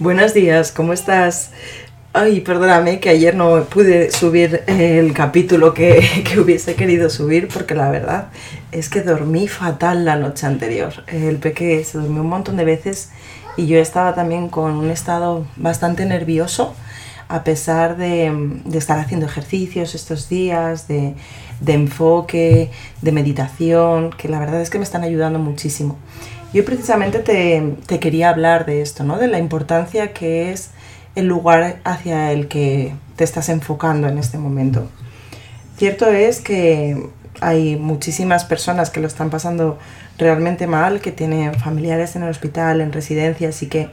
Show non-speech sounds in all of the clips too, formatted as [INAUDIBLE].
Buenos días, ¿cómo estás? Ay, perdóname que ayer no pude subir el capítulo que, [LAUGHS] que, hubiese querido subir porque la verdad es que dormí fatal la noche anterior. El peque se durmió un montón de veces y yo estaba también con un estado bastante nervioso a pesar de, de estar haciendo ejercicios estos días, de, de enfoque, de meditación, que la verdad es que me están ayudando muchísimo. Yo precisamente te, te, quería hablar de esto, ¿no? de la importancia que es el lugar hacia el que te estás enfocando en este momento. Cierto es que hay muchísimas personas que lo están pasando realmente mal, que tienen familiares en el hospital, en residencias y que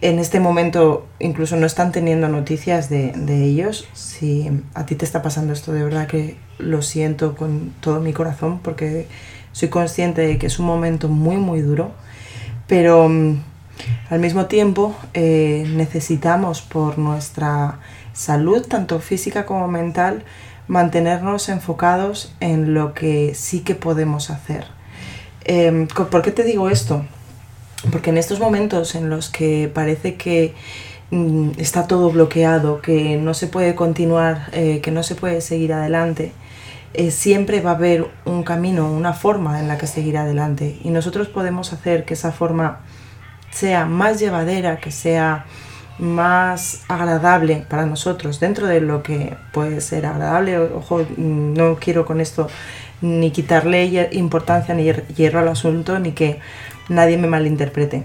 en este momento incluso no están teniendo noticias de, de ellos. Si a ti te está pasando esto, de verdad que lo siento con todo mi corazón porque soy consciente de que es un momento muy, muy duro, pero um, al mismo tiempo eh, necesitamos por nuestra salud, tanto física como mental, mantenernos enfocados en lo que sí que podemos hacer. Eh, ¿Por qué te digo esto? Porque en estos momentos en los que parece que mm, está todo bloqueado, que no se puede continuar, eh, que no se puede seguir adelante, eh, siempre va a haber un camino, una forma en la que seguir adelante. Y nosotros podemos hacer que esa forma sea más llevadera, que sea más agradable para nosotros, dentro de lo que puede ser agradable. Ojo, no quiero con esto ni quitarle importancia ni hierro al asunto, ni que nadie me malinterprete.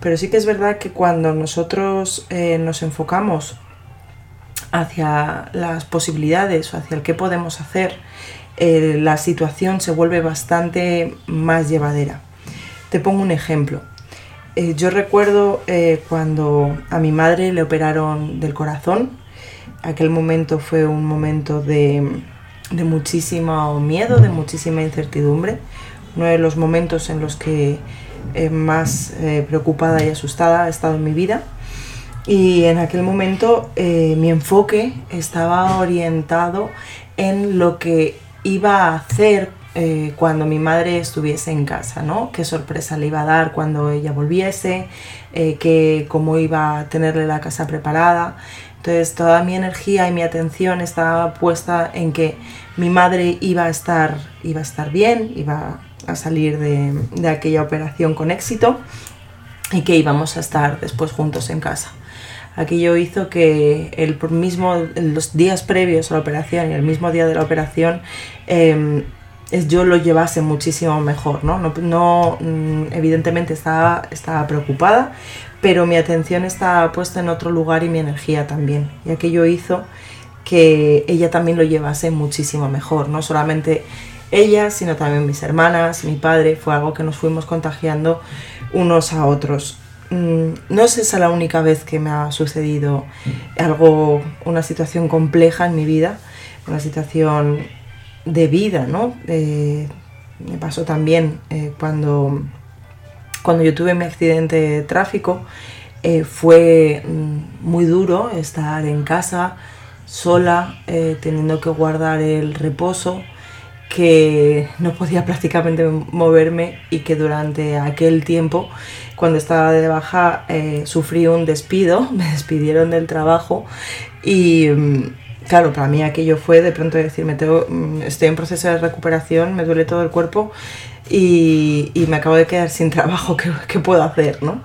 Pero sí que es verdad que cuando nosotros eh, nos enfocamos hacia las posibilidades o hacia el qué podemos hacer, eh, la situación se vuelve bastante más llevadera. Te pongo un ejemplo. Eh, yo recuerdo eh, cuando a mi madre le operaron del corazón, aquel momento fue un momento de, de muchísimo miedo, de muchísima incertidumbre, uno de los momentos en los que más preocupada y asustada he estado en mi vida. Y en aquel momento mi enfoque estaba orientado en lo que iba a hacer eh, cuando mi madre estuviese en casa, ¿no? Qué sorpresa le iba a dar cuando ella volviese, eh, que cómo iba a tenerle la casa preparada. Entonces toda mi energía y mi atención estaba puesta en que mi madre iba a estar, iba a estar bien, iba a salir de, de aquella operación con éxito y que íbamos a estar después juntos en casa. Aquello hizo que el mismo, los días previos a la operación y el mismo día de la operación eh, yo lo llevase muchísimo mejor. ¿no? No, no mm, evidentemente estaba, estaba preocupada, pero mi atención estaba puesta en otro lugar y mi energía también. Y aquello hizo que ella también lo llevase muchísimo mejor, no solamente ella, sino también mis hermanas, mi padre, fue algo que nos fuimos contagiando unos a otros. Mm, no es esa la única vez que me ha sucedido algo, una situación compleja en mi vida, una situación de vida, ¿no? Eh, me pasó también eh, cuando, cuando yo tuve mi accidente de tráfico, eh, fue mm, muy duro estar en casa sola, teniendo que guardar el reposo, que no podía [LAUGHS] prácticamente moverme y que durante aquel tiempo, cuando estaba de baja, eh, sufrí un despido, [LAUGHS] me despidieron del trabajo y mm, claro, para mí aquello fue de pronto decirme, tengo, mm, estoy en proceso de recuperación, me duele todo el cuerpo y, me acabo de quedar sin [LAUGHS] trabajo, ¿qué, ¿qué puedo hacer? ¿no?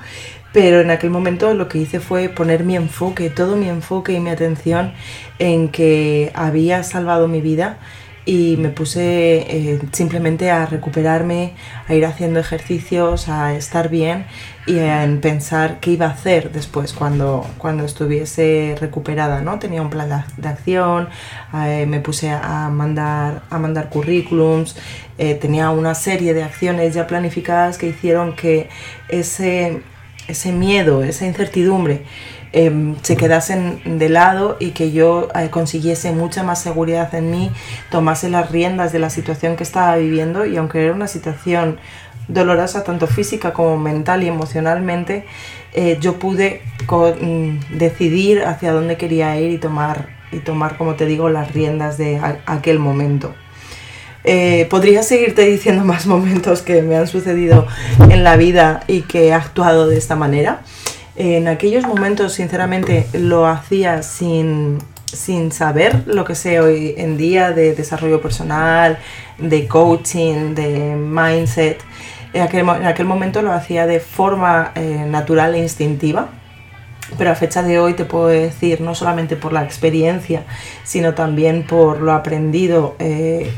pero en aquel momento lo que hice fue poner mi enfoque, todo mi enfoque y mi atención en que había salvado mi vida y me puse eh, simplemente a recuperarme, a ir haciendo ejercicios, a estar bien y en pensar qué iba a hacer después cuando, cuando estuviese recuperada, ¿no? Tenía un plan de, acción, eh, me puse a mandar, a mandar currículums, eh, tenía una serie de acciones ya planificadas que hicieron que ese, ese miedo, esa incertidumbre Em, se quedasen de lado y que yo eh, consiguiese mucha más seguridad en mí, tomase las riendas de la situación que estaba viviendo y aunque era una situación dolorosa tanto física como mental y emocionalmente, eh, yo pude mm, decidir hacia dónde quería ir y tomar, y tomar, como te digo, las riendas de aquel momento. Eh, podría seguirte diciendo [LAUGHS] más momentos que me han sucedido en la vida y que he actuado de esta manera, En aquellos momentos, sinceramente, lo hacía sin, sin saber lo que sé hoy en día de desarrollo personal, de coaching, de mindset. En aquel, en aquel momento lo hacía de forma eh, natural e instintiva pero a fecha de hoy te puedo decir, no solamente por la experiencia, sino también por lo aprendido eh,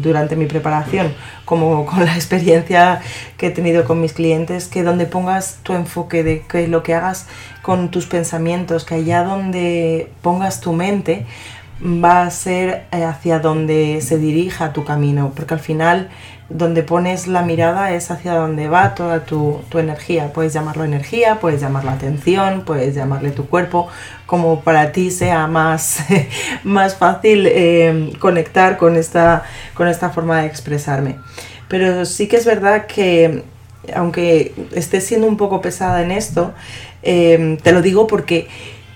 durante mi preparación, como con la experiencia que he tenido con mis clientes, que donde pongas tu enfoque de que lo que hagas con tus pensamientos, que allá donde pongas tu mente, va a ser eh, hacia donde se dirija tu camino, porque al final donde pones la mirada es hacia donde va toda tu, energía. Puedes llamarlo energía, puedes llamarlo atención, puedes llamarle tu cuerpo, como para ti sea más, [LAUGHS] más fácil eh, conectar con esta, con esta forma de expresarme. Pero sí que es verdad que, aunque estés siendo un poco pesada en esto, eh, te lo digo porque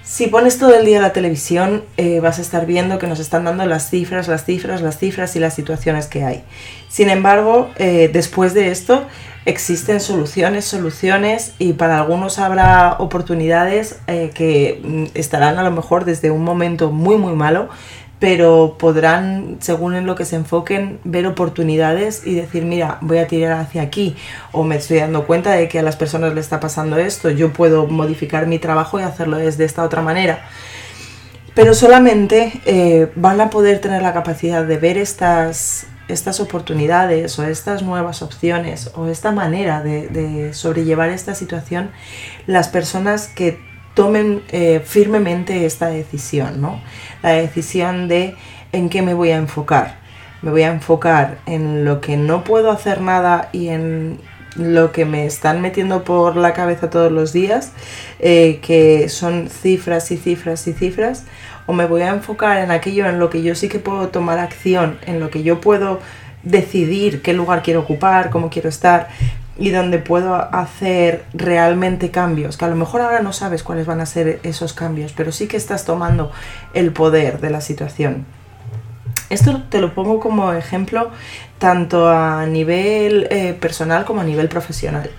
si pones todo el día la televisión, eh, vas a estar viendo que nos están dando las cifras, las cifras, las cifras y las situaciones que hay. Sin embargo, eh, después de esto, existen soluciones, soluciones y para algunos habrá oportunidades eh, que mm, estarán a lo mejor desde un momento muy, muy malo pero podrán, según en lo que se enfoquen, ver oportunidades y decir, mira, voy a tirar hacia aquí, o me estoy dando cuenta de que a las personas le está pasando esto, yo puedo modificar mi trabajo y hacerlo desde esta otra manera. Pero solamente eh, van a poder tener la capacidad de ver estas, estas oportunidades o estas nuevas opciones o esta manera de, sobrellevar esta situación las personas que tomen eh, firmemente esta decisión, ¿no? La decisión de en qué me voy a enfocar. Me voy a enfocar en lo que no puedo hacer nada y en lo que me están metiendo por la cabeza todos los días, eh, que son cifras y cifras y cifras, o me voy a enfocar en aquello en lo que yo sí que puedo tomar acción, en lo que yo puedo decidir qué lugar quiero ocupar, cómo quiero estar, y donde puedo hacer realmente cambios, que a lo mejor ahora no sabes cuáles van a ser esos cambios, pero sí que estás tomando el poder de la situación. Esto te lo pongo como ejemplo tanto a nivel eh, personal como a nivel profesional,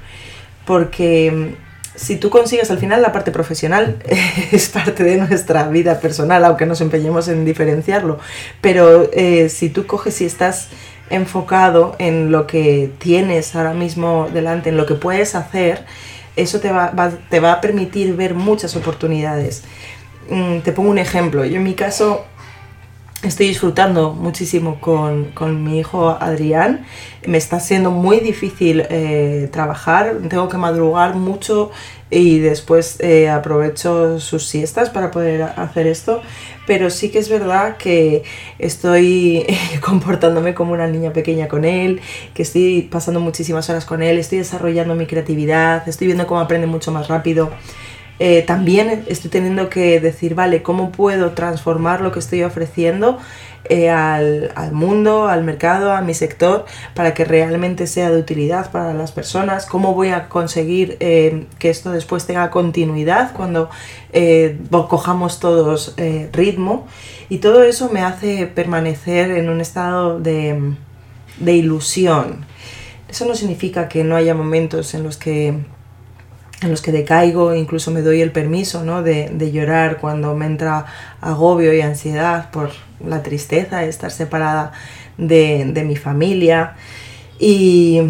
porque mm, si tú consigues al final la parte profesional [LAUGHS] es parte de nuestra vida personal, aunque nos empeñemos en diferenciarlo, pero eh, si tú coges y estás enfocado en lo que tienes ahora mismo delante, en lo que puedes hacer, eso te va, te va a permitir ver muchas oportunidades. Mm, te pongo un ejemplo. Yo en mi caso estoy disfrutando muchísimo con, mi hijo Adrián. Me está siendo muy difícil eh, trabajar, tengo que madrugar mucho y después eh, aprovecho sus siestas para poder hacer esto. Pero sí que es verdad que estoy [LAUGHS] comportándome como una niña pequeña con él, que estoy pasando muchísimas horas con él, estoy desarrollando mi creatividad, estoy viendo cómo aprende mucho más rápido. Eh, también estoy teniendo que decir, vale, ¿cómo puedo transformar lo que estoy ofreciendo eh, al, mundo, al mercado, a mi sector, para que realmente sea de utilidad para las personas? ¿Cómo voy a conseguir eh, que esto después tenga continuidad cuando cojamos todos ritmo? Y todo eso me hace permanecer en un estado de, de ilusión. Eso no significa que no haya momentos en los que en los que decaigo, incluso me doy el permiso ¿no? de, llorar cuando me entra agobio y ansiedad por la tristeza de estar separada de, mi familia. Y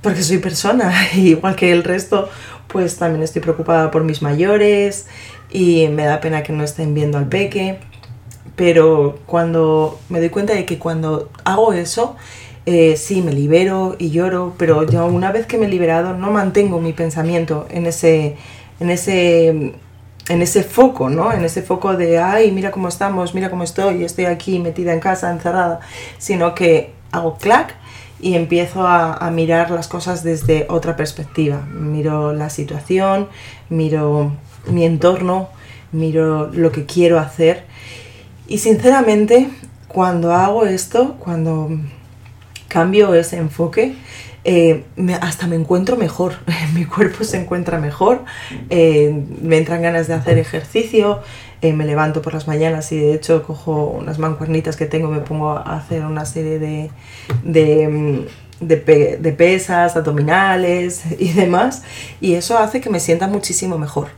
porque soy persona, [LAUGHS] igual que el resto, pues también estoy preocupada por mis mayores y me da pena que no estén viendo al peque. Pero cuando me doy cuenta de que cuando hago eso, eh, sí, me libero y lloro, pero yo una vez que me he liberado no mantengo mi pensamiento en ese, en ese, en ese foco, ¿no? En ese foco de, ay, mira cómo estamos, mira cómo estoy, estoy aquí metida en casa, encerrada, sino que hago clac y empiezo a, a mirar las cosas desde otra perspectiva. Miro la situación, miro mi entorno, miro lo que quiero hacer. Y sinceramente, cuando hago esto, cuando cambio ese enfoque, eh, hasta me encuentro mejor, [LAUGHS] mi cuerpo se encuentra mejor, eh, me entran ganas de hacer ejercicio, eh, me levanto por las mañanas y de hecho cojo unas mancuernitas que tengo, me pongo a hacer una serie de, de, de pesas, abdominales [LAUGHS] y demás, y eso hace que me sienta muchísimo mejor.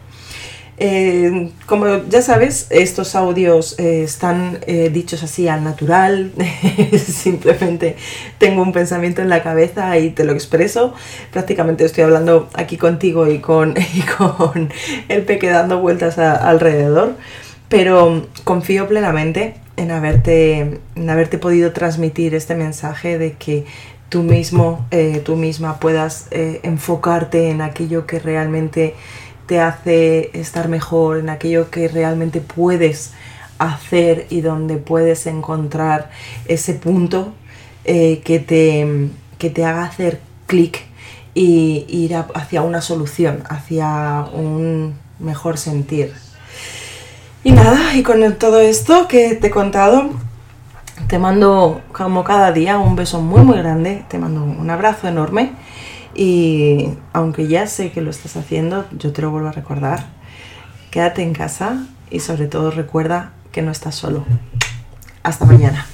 Eh, como ya sabes, estos audios eh, están eh, dichos así al natural, [LAUGHS] simplemente tengo un pensamiento en la cabeza y te lo expreso. Prácticamente estoy hablando aquí contigo y con, [LAUGHS] con el peque dando vueltas alrededor, pero confío plenamente en haberte, en haberte podido transmitir este mensaje de que tú mismo, tú misma puedas enfocarte en aquello que realmente te hace estar mejor, en aquello que realmente puedes hacer y donde puedes encontrar ese punto eh, que, te, que te haga hacer clic y ir hacia una solución, hacia un mejor sentir. Y nada, y con todo esto que te he contado, te mando como cada día un beso muy muy grande, te mando un abrazo enorme y aunque ya sé que lo estás haciendo, yo te lo vuelvo a recordar. Quédate en casa y sobre todo recuerda que no estás solo. Hasta mañana.